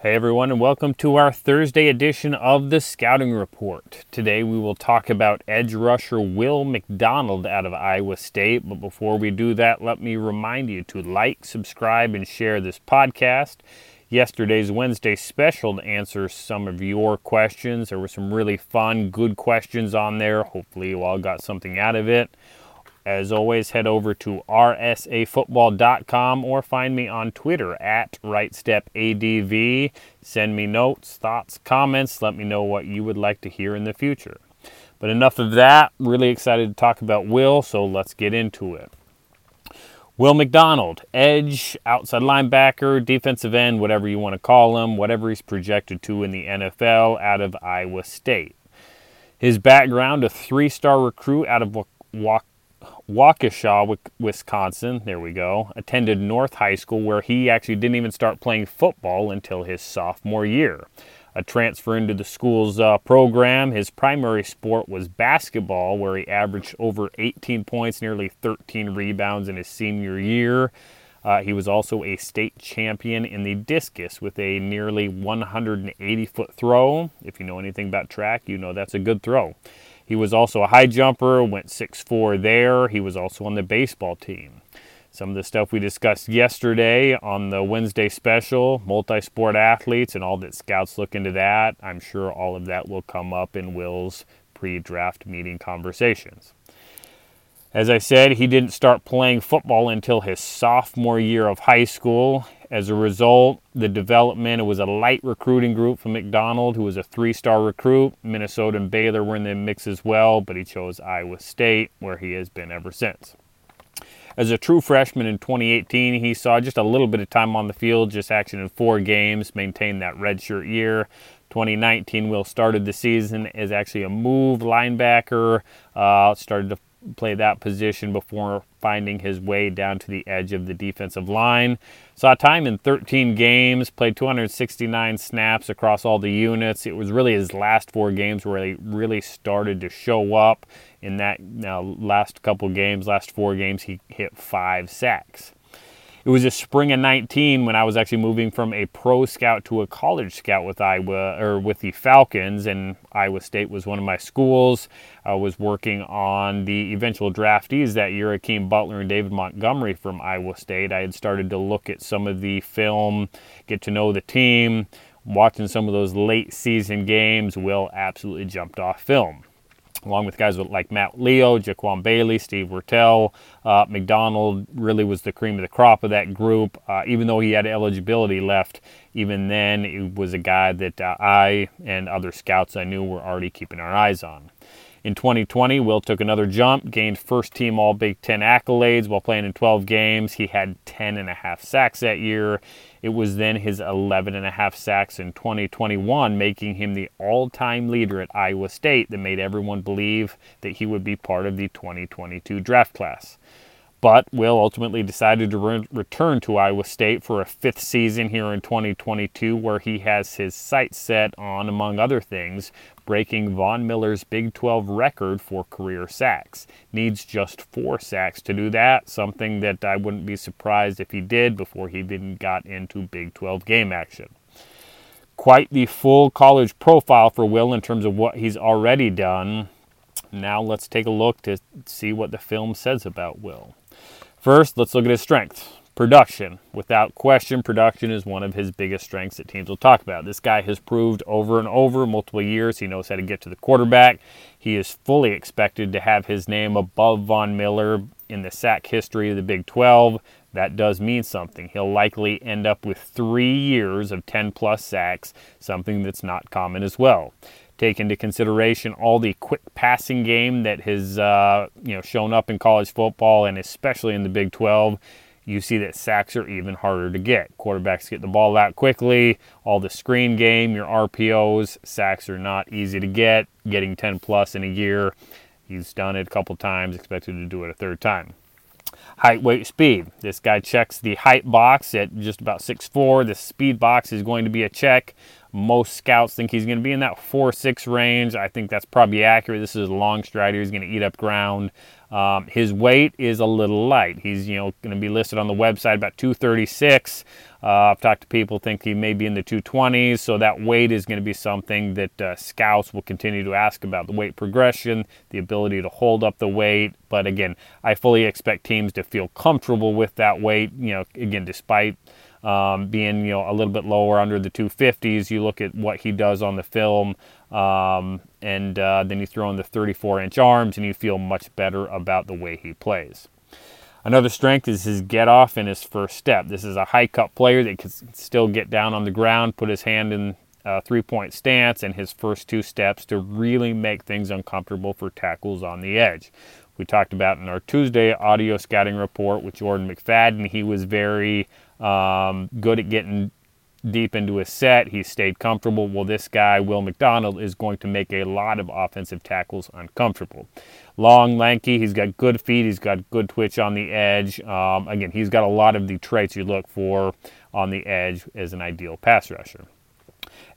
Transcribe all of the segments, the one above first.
Hey everyone, and welcome to our Thursday edition of the Scouting Report. Today we will talk about edge rusher Will McDonald out of Iowa State. But before we do that, let me remind you to like, subscribe, and share this podcast. Yesterday's Wednesday special to answer some of your questions. There were some really fun, good questions on there. Hopefully, you all got something out of it. As always, head over to rsafootball.com or find me on Twitter at RightStepADV. Send me notes, thoughts, comments. Let me know what you would like to hear in the future. But enough of that. Really excited to talk about Will, so let's get into it. Will McDonald, edge, outside linebacker, defensive end, whatever you want to call him, whatever he's projected to in the NFL out of Iowa State. His background, a three star recruit out of Waukesha. Waukesha, Wisconsin, there we go, attended North High School where he actually didn't even start playing football until his sophomore year. A transfer into the school's uh, program, his primary sport was basketball, where he averaged over 18 points, nearly 13 rebounds in his senior year. Uh, he was also a state champion in the discus with a nearly 180 foot throw. If you know anything about track, you know that's a good throw. He was also a high jumper, went 6'4 there. He was also on the baseball team. Some of the stuff we discussed yesterday on the Wednesday special, multi sport athletes, and all that scouts look into that. I'm sure all of that will come up in Will's pre draft meeting conversations. As I said, he didn't start playing football until his sophomore year of high school. As a result, the development, it was a light recruiting group from McDonald, who was a three star recruit. Minnesota and Baylor were in the mix as well, but he chose Iowa State, where he has been ever since. As a true freshman in 2018, he saw just a little bit of time on the field, just action in four games, maintained that redshirt year. 2019, Will started the season as actually a move linebacker, uh, started to play that position before finding his way down to the edge of the defensive line. Saw time in 13 games, played 269 snaps across all the units. It was really his last four games where he really started to show up. In that now last couple games, last four games, he hit five sacks it was a spring of 19 when I was actually moving from a pro scout to a college scout with Iowa or with the Falcons, and Iowa State was one of my schools. I was working on the eventual draftees that year, Hakeem Butler and David Montgomery from Iowa State. I had started to look at some of the film, get to know the team. Watching some of those late season games, Will absolutely jumped off film along with guys like Matt Leo, Jaquan Bailey, Steve Wirtel. Uh, McDonald really was the cream of the crop of that group. Uh, even though he had eligibility left, even then, it was a guy that uh, I and other scouts I knew were already keeping our eyes on. In 2020, Will took another jump, gained first team All Big Ten accolades while playing in 12 games. He had 10 and a half sacks that year. It was then his 11 and a half sacks in 2021, making him the all time leader at Iowa State that made everyone believe that he would be part of the 2022 draft class. But Will ultimately decided to re- return to Iowa State for a fifth season here in 2022, where he has his sights set on, among other things, breaking Von Miller's Big 12 record for career sacks. Needs just four sacks to do that, something that I wouldn't be surprised if he did before he even got into Big 12 game action. Quite the full college profile for Will in terms of what he's already done. Now let's take a look to see what the film says about Will. First, let's look at his strengths. Production. Without question, production is one of his biggest strengths that teams will talk about. This guy has proved over and over, multiple years, he knows how to get to the quarterback. He is fully expected to have his name above Von Miller in the sack history of the Big 12. That does mean something. He'll likely end up with three years of 10 plus sacks, something that's not common as well take into consideration all the quick passing game that has uh, you know shown up in college football and especially in the Big 12 you see that sacks are even harder to get. Quarterbacks get the ball out quickly. All the screen game, your RPOs, sacks are not easy to get. Getting 10 plus in a year, he's done it a couple times, expected to do it a third time. Height, weight, speed. This guy checks the height box at just about 6'4. The speed box is going to be a check. Most scouts think he's going to be in that 4 6 range. I think that's probably accurate. This is a long strider. He's going to eat up ground. Um, his weight is a little light. He's you know going to be listed on the website about 236. Uh, I've talked to people think he may be in the 220s, so that weight is going to be something that uh, scouts will continue to ask about the weight progression, the ability to hold up the weight. But again, I fully expect teams to feel comfortable with that weight. You know, again, despite um, being you know a little bit lower under the 250s, you look at what he does on the film. Um, and uh, then you throw in the 34 inch arms and you feel much better about the way he plays. Another strength is his get off in his first step. This is a high cut player that can still get down on the ground, put his hand in a three point stance, and his first two steps to really make things uncomfortable for tackles on the edge. We talked about in our Tuesday audio scouting report with Jordan McFadden. He was very um, good at getting deep into his set. He stayed comfortable. Well, this guy, Will McDonald, is going to make a lot of offensive tackles uncomfortable. Long, lanky, he's got good feet, he's got good twitch on the edge. Um, again, he's got a lot of the traits you look for on the edge as an ideal pass rusher.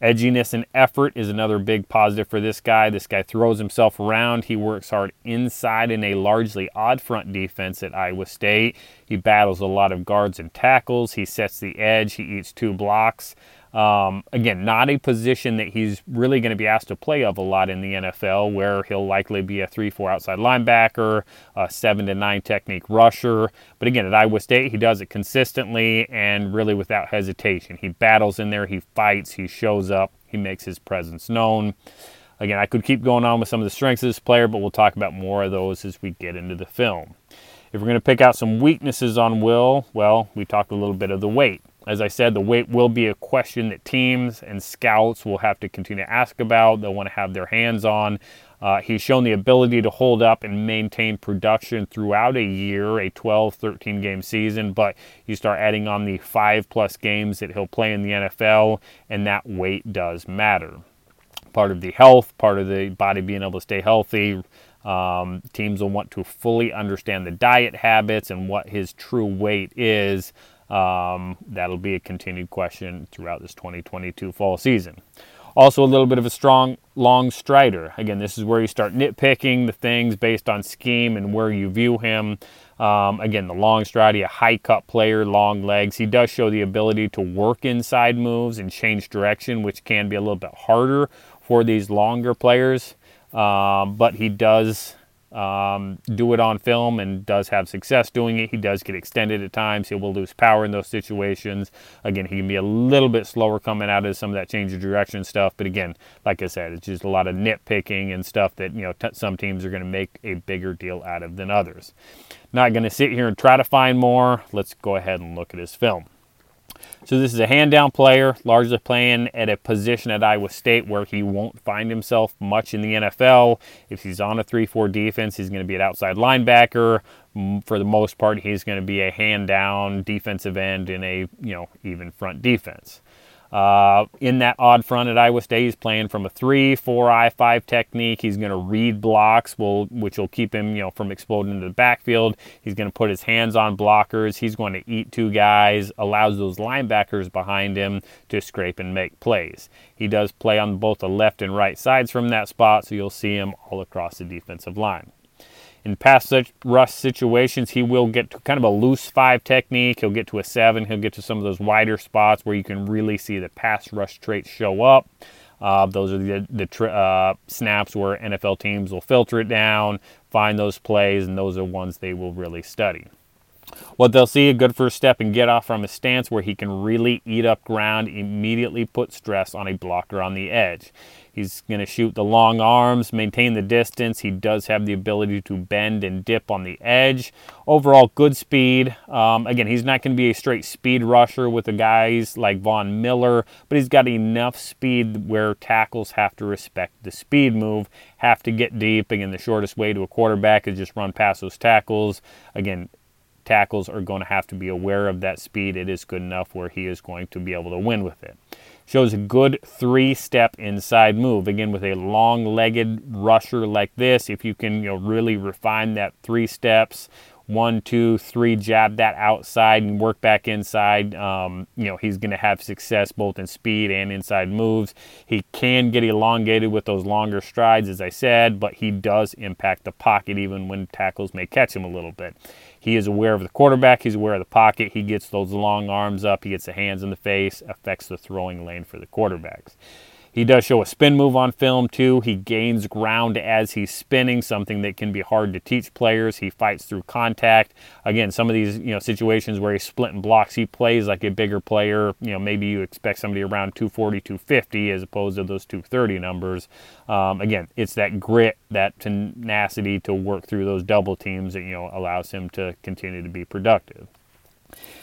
Edginess and effort is another big positive for this guy. This guy throws himself around. He works hard inside in a largely odd front defense at Iowa State. He battles a lot of guards and tackles. He sets the edge. He eats two blocks. Um, again, not a position that he's really going to be asked to play of a lot in the NFL, where he'll likely be a 3 4 outside linebacker, a 7 to 9 technique rusher. But again, at Iowa State, he does it consistently and really without hesitation. He battles in there, he fights, he shows up, he makes his presence known. Again, I could keep going on with some of the strengths of this player, but we'll talk about more of those as we get into the film. If we're going to pick out some weaknesses on Will, well, we talked a little bit of the weight. As I said, the weight will be a question that teams and scouts will have to continue to ask about. They'll want to have their hands on. Uh, he's shown the ability to hold up and maintain production throughout a year, a 12, 13 game season. But you start adding on the five plus games that he'll play in the NFL, and that weight does matter. Part of the health, part of the body being able to stay healthy. Um, teams will want to fully understand the diet habits and what his true weight is um, that'll be a continued question throughout this 2022 fall season. Also, a little bit of a strong, long strider. Again, this is where you start nitpicking the things based on scheme and where you view him. Um, again, the long strider, a high cut player, long legs. He does show the ability to work inside moves and change direction, which can be a little bit harder for these longer players. Um, but he does um, do it on film and does have success doing it. He does get extended at times. He will lose power in those situations. Again, he can be a little bit slower coming out of some of that change of direction stuff. But again, like I said, it's just a lot of nitpicking and stuff that you know t- some teams are going to make a bigger deal out of than others. Not going to sit here and try to find more. Let's go ahead and look at his film. So this is a hand down player, largely playing at a position at Iowa State where he won't find himself much in the NFL. If he's on a 3-4 defense, he's going to be an outside linebacker. For the most part, he's going to be a hand down defensive end in a, you know, even front defense. Uh, in that odd front at Iowa State, he's playing from a three, four, I five technique. He's going to read blocks, will, which will keep him, you know, from exploding into the backfield. He's going to put his hands on blockers. He's going to eat two guys. Allows those linebackers behind him to scrape and make plays. He does play on both the left and right sides from that spot, so you'll see him all across the defensive line. In pass rush situations, he will get to kind of a loose five technique. He'll get to a seven. He'll get to some of those wider spots where you can really see the pass rush traits show up. Uh, those are the, the uh, snaps where NFL teams will filter it down, find those plays, and those are ones they will really study. What they'll see a good first step and get off from a stance where he can really eat up ground, immediately put stress on a blocker on the edge. He's going to shoot the long arms, maintain the distance. He does have the ability to bend and dip on the edge. Overall, good speed. Um, again, he's not going to be a straight speed rusher with the guys like Von Miller, but he's got enough speed where tackles have to respect the speed move, have to get deep. Again, the shortest way to a quarterback is just run past those tackles. Again, tackles are going to have to be aware of that speed. It is good enough where he is going to be able to win with it. Shows a good three step inside move. Again, with a long legged rusher like this, if you can you know, really refine that three steps one, two, three, jab that outside and work back inside, um, you know, he's going to have success both in speed and inside moves. He can get elongated with those longer strides, as I said, but he does impact the pocket even when tackles may catch him a little bit. He is aware of the quarterback. He's aware of the pocket. He gets those long arms up. He gets the hands in the face, affects the throwing lane for the quarterbacks. He does show a spin move on film too. He gains ground as he's spinning, something that can be hard to teach players. He fights through contact. Again, some of these you know situations where he's splitting blocks, he plays like a bigger player. You know, maybe you expect somebody around 240, 250 as opposed to those 230 numbers. Um, again, it's that grit, that tenacity to work through those double teams that you know allows him to continue to be productive.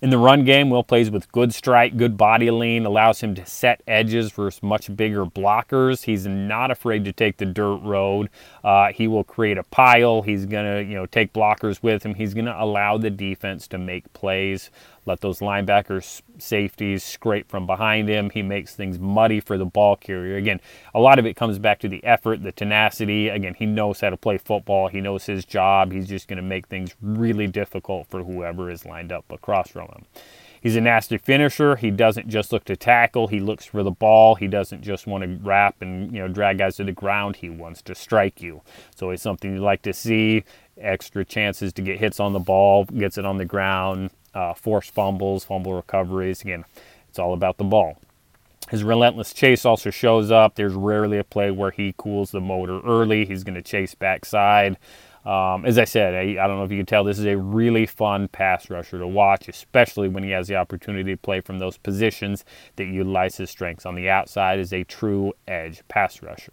In the run game, Will plays with good strike, good body lean, allows him to set edges versus much bigger blockers. He's not afraid to take the dirt road. Uh, he will create a pile. He's to, you know, take blockers with him. He's to allow the defense to make plays let those linebackers, safeties scrape from behind him. He makes things muddy for the ball carrier. Again, a lot of it comes back to the effort, the tenacity. Again, he knows how to play football. He knows his job. He's just going to make things really difficult for whoever is lined up across from him. He's a nasty finisher. He doesn't just look to tackle. He looks for the ball. He doesn't just want to wrap and you know drag guys to the ground. He wants to strike you. So it's something you like to see. Extra chances to get hits on the ball, gets it on the ground, uh, forced fumbles, fumble recoveries. Again, it's all about the ball. His relentless chase also shows up. There's rarely a play where he cools the motor early. He's going to chase backside. Um, as I said, I, I, don't know if you can tell, this is a really fun pass rusher to watch, especially when he has the opportunity to play from those positions that utilize his strengths. On the outside is a true edge pass rusher.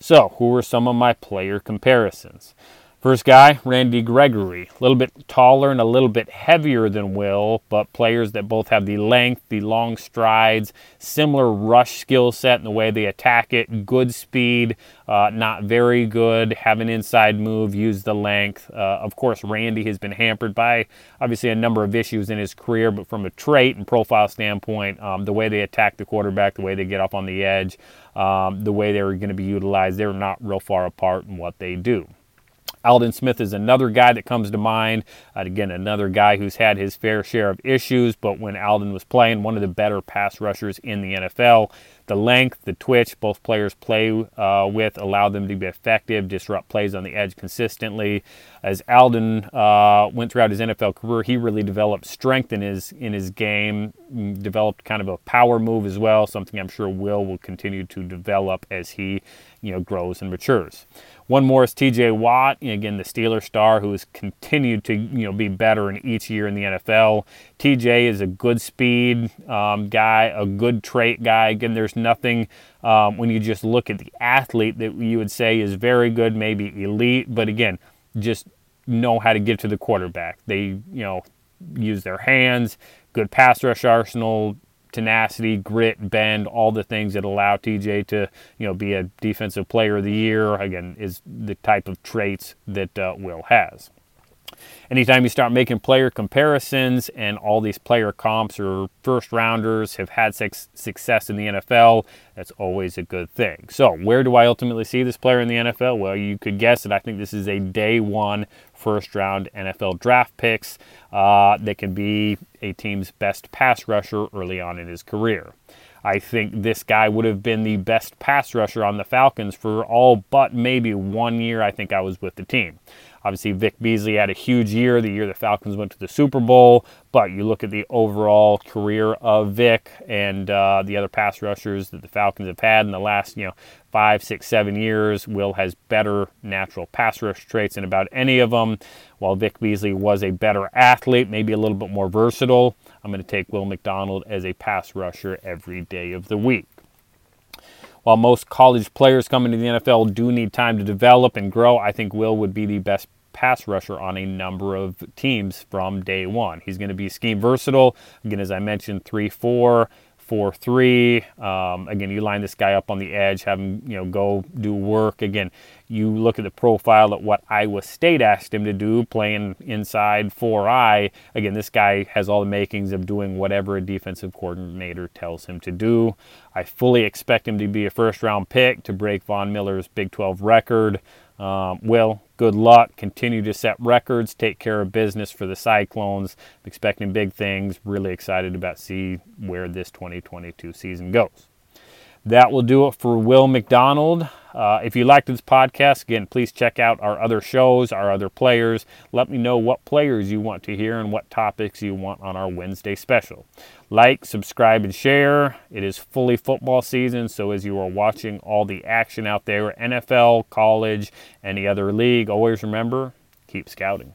So, who are some of my player comparisons? First guy, Randy Gregory. A little bit taller and a little bit heavier than Will, but players that both have the length, the long strides, similar rush skill set in the way they attack it, good speed, uh, not very good, have an inside move, use the length. Uh, of course, Randy has been hampered by obviously a number of issues in his career, but from a trait and profile standpoint, um, the way they attack the quarterback, the way they get off on the edge, um, the way they're going to be utilized, they're not real far apart in what they do. Aldon Smith is another guy that comes to mind. Uh, again, another guy who's had his fair share of issues, but when Aldon was playing, one of the better pass rushers in the NFL. The length, the twitch, both players play uh, with allow them to be effective, disrupt plays on the edge consistently. As Aldon uh, went throughout his NFL career, he really developed strength in his in his game, developed kind of a power move as well, something I'm sure Will will continue to develop as he you know grows and matures. One more is T.J. Watt, again the Steeler star who has continued to you know be better in each year in the NFL. T.J. is a good speed um, guy, a good trait guy. Again, there's nothing um, when you just look at the athlete that you would say is very good, maybe elite, but again, just know how to get to the quarterback. They you know use their hands, good pass rush arsenal, tenacity, grit, bend, all the things that allow TJ to, you know, be a defensive player of the year. Again, is the type of traits that uh, Will has. Anytime you start making player comparisons and all these player comps or first rounders have had success in the NFL, that's always a good thing. So, where do I ultimately see this player in the NFL? Well, you could guess it. I think this is a day one first round NFL draft picks uh, that can be a team's best pass rusher early on in his career. I think this guy would have been the best pass rusher on the Falcons for all but maybe one year I think I was with the team. Obviously, Vic Beasley had a huge year, the year the Falcons went to the Super Bowl. But you look at the overall career of Vic and uh, the other pass rushers that the Falcons have had in the last, you know, five, six, seven years. Will has better natural pass rush traits than about any of them. While Vic Beasley was a better athlete, maybe a little bit more versatile, I'm going to take Will McDonald as a pass rusher every day of the week. While most college players coming to the NFL do need time to develop and grow, I think Will would be the best pass rusher on a number of teams from day one. He's going to be scheme versatile. Again, as I mentioned, 3 4, 4 3. Um, again, you line this guy up on the edge, have him you know go do work. Again, you look at the profile at what Iowa State asked him to do, playing inside 4I. Again, this guy has all the makings of doing whatever a defensive coordinator tells him to do. I fully expect him to be a first round pick to break Von Miller's Big 12 record. Um, Will, good luck. Continue to set records. Take care of business for the Cyclones. I'm expecting big things. Really excited about see where this 2022 season goes. That will do it for Will McDonald. Uh, if you liked this podcast, again, please check out our other shows, our other players. Let me know what players you want to hear and what topics you want on our Wednesday special. Like, subscribe, and share. It is fully football season, so as you are watching all the action out there, NFL, college, any other league, always remember keep scouting.